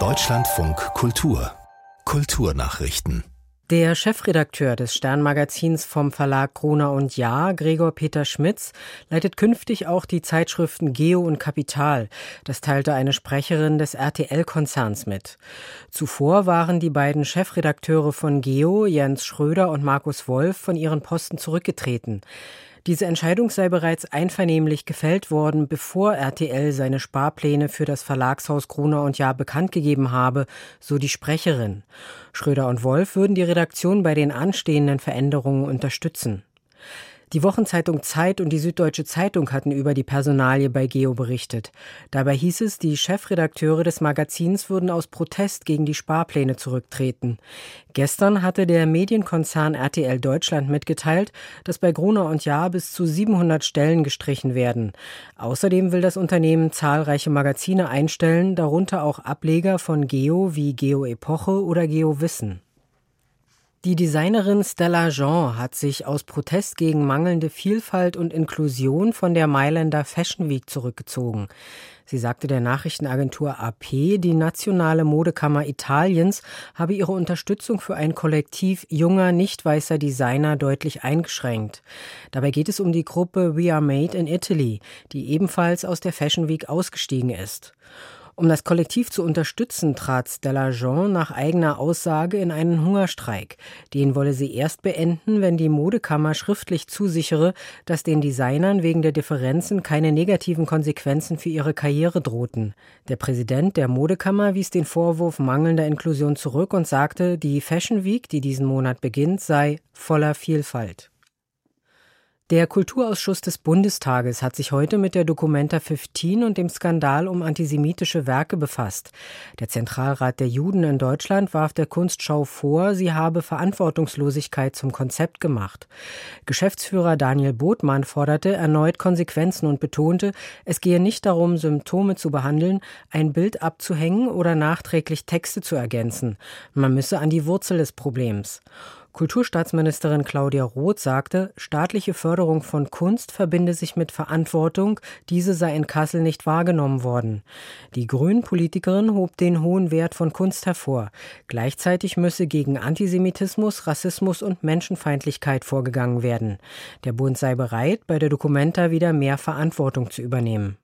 Deutschlandfunk Kultur Kulturnachrichten der Chefredakteur des Sternmagazins vom Verlag Gruner und Jahr, Gregor Peter Schmitz, leitet künftig auch die Zeitschriften Geo und Kapital. Das teilte eine Sprecherin des RTL-Konzerns mit. Zuvor waren die beiden Chefredakteure von Geo, Jens Schröder und Markus Wolf, von ihren Posten zurückgetreten. Diese Entscheidung sei bereits einvernehmlich gefällt worden, bevor RTL seine Sparpläne für das Verlagshaus Gruner und Jahr bekannt gegeben habe, so die Sprecherin. Schröder und Wolf würden die Redaktion bei den anstehenden Veränderungen unterstützen. Die Wochenzeitung Zeit und die Süddeutsche Zeitung hatten über die Personalie bei Geo berichtet. Dabei hieß es, die Chefredakteure des Magazins würden aus Protest gegen die Sparpläne zurücktreten. Gestern hatte der Medienkonzern RTL Deutschland mitgeteilt, dass bei Gruner und Jahr bis zu 700 Stellen gestrichen werden. Außerdem will das Unternehmen zahlreiche Magazine einstellen, darunter auch Ableger von Geo wie Geo Epoche oder Geo Wissen. Die Designerin Stella Jean hat sich aus Protest gegen mangelnde Vielfalt und Inklusion von der Mailänder Fashion Week zurückgezogen. Sie sagte der Nachrichtenagentur AP, die nationale Modekammer Italiens habe ihre Unterstützung für ein Kollektiv junger, nicht weißer Designer deutlich eingeschränkt. Dabei geht es um die Gruppe We Are Made in Italy, die ebenfalls aus der Fashion Week ausgestiegen ist. Um das Kollektiv zu unterstützen, trat Stella Jean nach eigener Aussage in einen Hungerstreik. Den wolle sie erst beenden, wenn die Modekammer schriftlich zusichere, dass den Designern wegen der Differenzen keine negativen Konsequenzen für ihre Karriere drohten. Der Präsident der Modekammer wies den Vorwurf mangelnder Inklusion zurück und sagte, die Fashion Week, die diesen Monat beginnt, sei voller Vielfalt. Der Kulturausschuss des Bundestages hat sich heute mit der Documenta 15 und dem Skandal um antisemitische Werke befasst. Der Zentralrat der Juden in Deutschland warf der Kunstschau vor, sie habe Verantwortungslosigkeit zum Konzept gemacht. Geschäftsführer Daniel Botmann forderte erneut Konsequenzen und betonte, es gehe nicht darum, Symptome zu behandeln, ein Bild abzuhängen oder nachträglich Texte zu ergänzen. Man müsse an die Wurzel des Problems. Kulturstaatsministerin Claudia Roth sagte, staatliche Förderung von Kunst verbinde sich mit Verantwortung, diese sei in Kassel nicht wahrgenommen worden. Die Grünen-Politikerin hob den hohen Wert von Kunst hervor. Gleichzeitig müsse gegen Antisemitismus, Rassismus und Menschenfeindlichkeit vorgegangen werden. Der Bund sei bereit, bei der Documenta wieder mehr Verantwortung zu übernehmen.